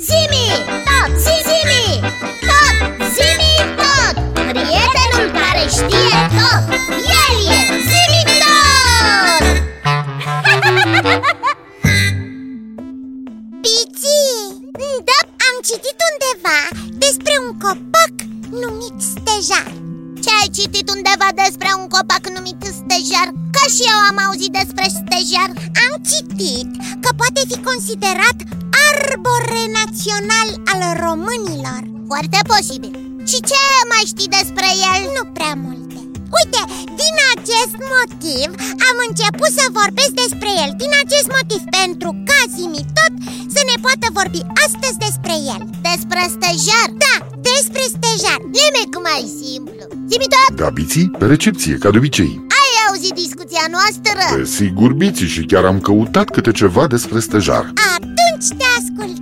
Zimi, tot, zimi, tot, zimi, tot. Prietenul care știe tot, el e zimi tot. Pici, da, am citit undeva despre un copac numit stejar. Ce ai citit undeva despre un copac numit stejar? Ca și eu am auzit despre stejar. Am citit că poate fi considerat arbore național al românilor. Foarte posibil. Și ce mai știi despre el? Nu prea multe. Uite, din acest motiv am început să vorbesc despre el. Din acest motiv, pentru ca zimi tot să ne poată vorbi astăzi despre el. Despre stejar? Da, despre stejar. Nimic mai simplu. Zimi tot, Da, Biții, pe recepție, ca de obicei. Ai auzit discuția noastră? Desigur, Biții, și chiar am căutat câte ceva despre stejar. Atunci te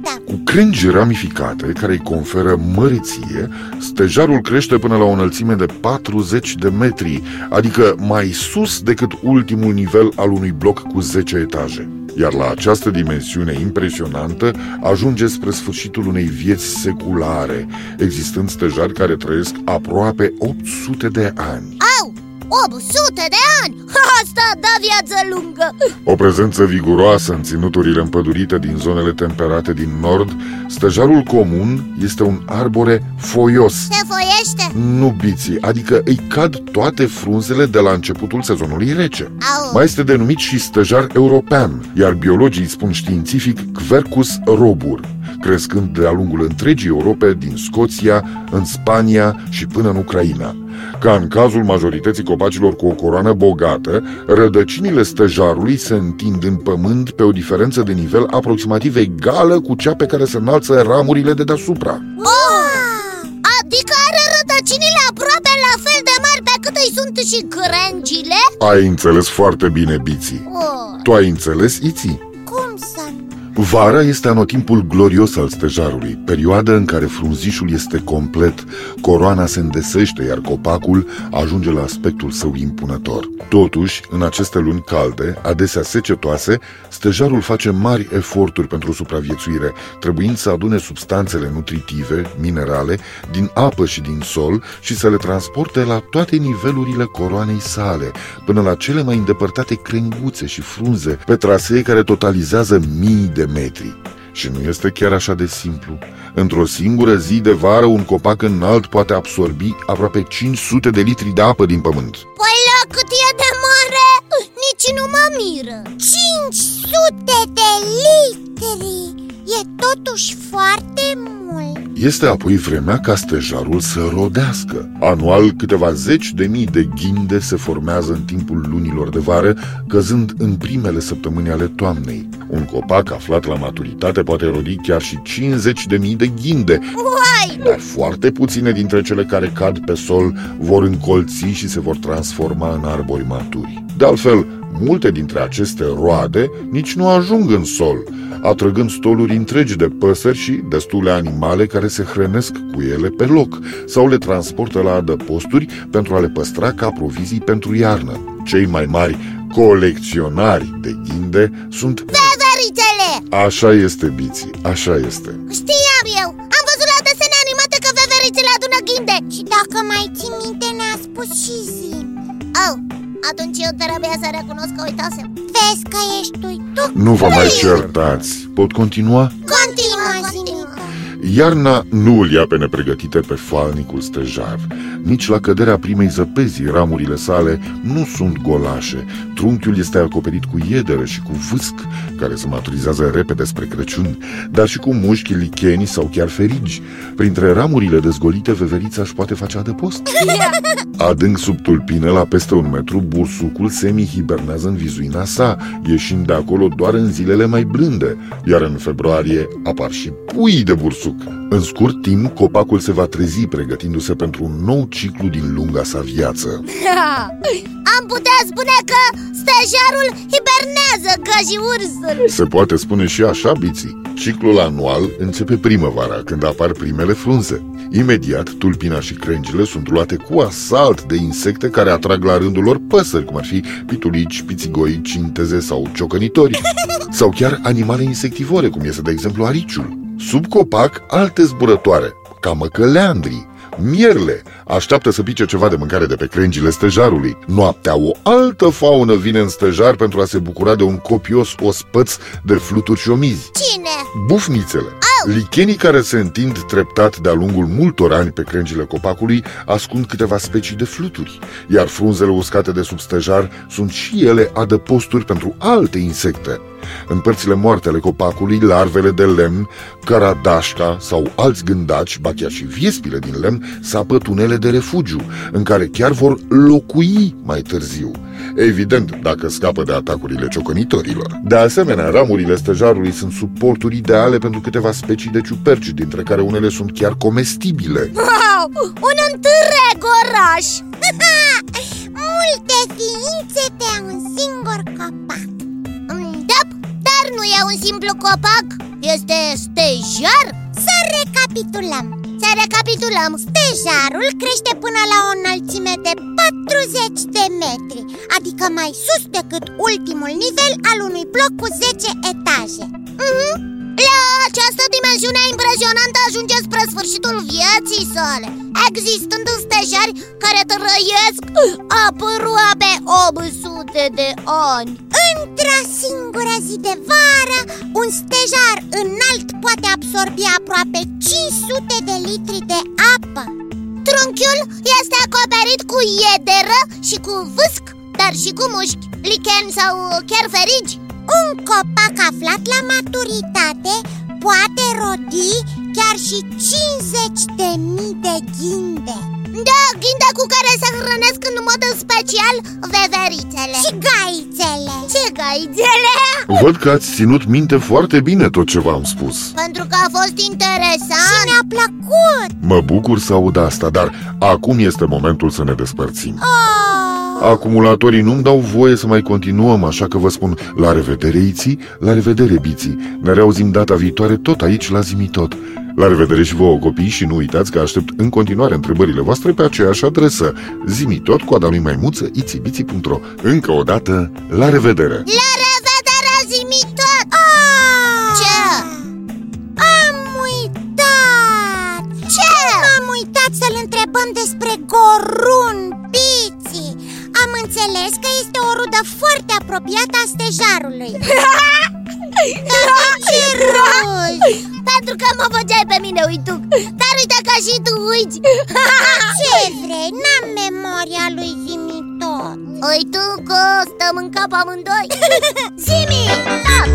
ascultăm Cu crengi ramificate care îi conferă măriție, stejarul crește până la o înălțime de 40 de metri, adică mai sus decât ultimul nivel al unui bloc cu 10 etaje. Iar la această dimensiune impresionantă ajunge spre sfârșitul unei vieți seculare, existând stejari care trăiesc aproape 800 de ani. Au, 800 de ani! Asta da viață lungă! O prezență viguroasă în ținuturile împădurite din zonele temperate din nord, stejarul comun este un arbore foios. Se foiește? Nu biții, adică îi cad toate frunzele de la începutul sezonului rece. Au, Mai este denumit și stejar european, iar biologii îi spun științific Quercus robur, crescând de-a lungul întregii Europe, din Scoția, în Spania și până în Ucraina. Ca în cazul majorității copacilor cu o coroană bogată, rădăcinile stejarului se întind în pământ pe o diferență de nivel aproximativ egală cu cea pe care se înalță ramurile de deasupra. oh, adică are rădăcinile aproape la fel de mari pe cât îi sunt și crengile? Ai înțeles foarte bine, Biții. Oh, Tu ai înțeles, Iții? Cum să nu? Vara este anotimpul glorios al stejarului, perioada în care frunzișul este complet, coroana se îndesește, iar copacul ajunge la aspectul său impunător. Totuși, în aceste luni calde, adesea secetoase, stejarul face mari eforturi pentru supraviețuire, trebuind să adune substanțele nutritive, minerale, din apă și din sol și să le transporte la toate nivelurile coroanei sale, până la cele mai îndepărtate crenguțe și frunze, pe trasee care totalizează mii de metri. Și nu este chiar așa de simplu. Într-o singură zi de vară, un copac înalt poate absorbi aproape 500 de litri de apă din pământ. păi la cât e de mare? Nici nu mă miră 500 de litri E totuși foarte mult Este apoi vremea ca stejarul să rodească. Anual, câteva zeci de mii de ghinde se formează în timpul lunilor de vară, căzând în primele săptămâni ale toamnei. Un copac aflat la maturitate poate rodi chiar și 50 de mii de ghinde, Uai, dar foarte puține dintre cele care cad pe sol vor încolți și se vor transforma în arbori maturi. De altfel, multe dintre aceste roade nici nu ajung în sol, atrăgând stoluri întregi de păsări și destule animale care se hrănesc cu ele pe loc sau le transportă la adăposturi pentru a le păstra ca provizii pentru iarnă. Cei mai mari colecționari de ghinde sunt... veverițele Așa este, Biții, așa este. Știam eu, am văzut la desene animate că veverițele adună ghinde Și dacă mai ții minte ne-a spus și zi Oh, atunci eu trebuie să recunosc că uitasem Vezi că ești uitat Nu vă mai certați. Pot continua? Continuă, Continuă, continuă Iarna nu îl ia pe nepregătite pe falnicul stejar. Nici la căderea primei zăpezii, ramurile sale nu sunt golașe. Trunchiul este acoperit cu iederă și cu vâsc, care se maturizează repede spre Crăciun, dar și cu mușchi, licheni sau chiar ferigi. Printre ramurile dezgolite, veverița își poate face adăpost. Adânc sub tulpine, la peste un metru, bursucul semi-hibernează în vizuina sa, ieșind de acolo doar în zilele mai blânde, iar în februarie apar și pui de bursuc. În scurt timp, copacul se va trezi pregătindu-se pentru un nou ciclu din lunga sa viață. Am putea spune că stejarul hibernează ca și ursul Se poate spune și așa, biții. Ciclul anual începe primăvara, când apar primele frunze. Imediat, tulpina și crengile sunt luate cu asalt de insecte care atrag la rândul lor păsări, cum ar fi pitulici, pițigoi, cinteze sau ciocănitori, sau chiar animale insectivore, cum este, de exemplu, ariciul. Sub copac alte zburătoare, ca măcăleandrii, mierle, așteaptă să pice ceva de mâncare de pe crengile stejarului. Noaptea o altă faună vine în stejar pentru a se bucura de un copios ospăț de fluturi și omizi. Cine? Bufnițele, lichenii care se întind treptat de-a lungul multor ani pe crengile copacului ascund câteva specii de fluturi, iar frunzele uscate de sub stejar sunt și ele adăposturi pentru alte insecte. În părțile moarte ale copacului, larvele de lemn, caradașca sau alți gândaci, ba chiar și viespile din lemn, sapă tunele de refugiu, în care chiar vor locui mai târziu. Evident, dacă scapă de atacurile ciocănitorilor. De asemenea, ramurile stejarului sunt suporturi ideale pentru câteva specii de ciuperci, dintre care unele sunt chiar comestibile. Wow! Un întreg oraș! Multe ființe pe un singur copac Da, dar nu e un simplu copac, este stejar Să recapitulăm Să recapitulăm Stejarul crește până la o înălțime de 40 de metri Adică mai sus decât ultimul nivel al unui bloc cu 10 etaje. Mhm. La această dimensiune impresionantă ajunge spre sfârșitul vieții sale Existând stejari care trăiesc aproape 800 de ani. Într-o singură zi de vară, un stejar înalt poate absorbi aproape 500 de litri de apă Trunchiul este acoperit cu iederă și cu vâsc, dar și cu mușchi, lichen sau chiar ferigi. Un copac aflat la maturitate poate rodi chiar și 50 de mii de ghinde Da, ghinde cu care se hrănesc în mod special veverițele Și gaițele Ce gaițele? Văd că ați ținut minte foarte bine tot ce v-am spus. Pentru că a fost Și interesant ne-a plăcut Mă bucur să aud asta, dar acum este momentul să ne despărțim. oh. Acumulatorii nu-mi dau voie să mai continuăm, așa că vă spun la revedere, Iții, la revedere, Biții. Ne reauzim data viitoare tot aici la Zimitot. La revedere și vouă copii și nu uitați că aștept în continuare întrebările voastre pe aceeași adresă zimitot, coada lui maimuță, itibiții.ro Încă o dată, la revedere! La foarte apropiată a stejarului. Dar de ce râzi? Pentru că mă făceai pe mine uituc. Dar uite că și tu uiți. Ce vrei? N-am memoria lui Zimitot Uituc, stăm în cap amândoi. Zimi, tot,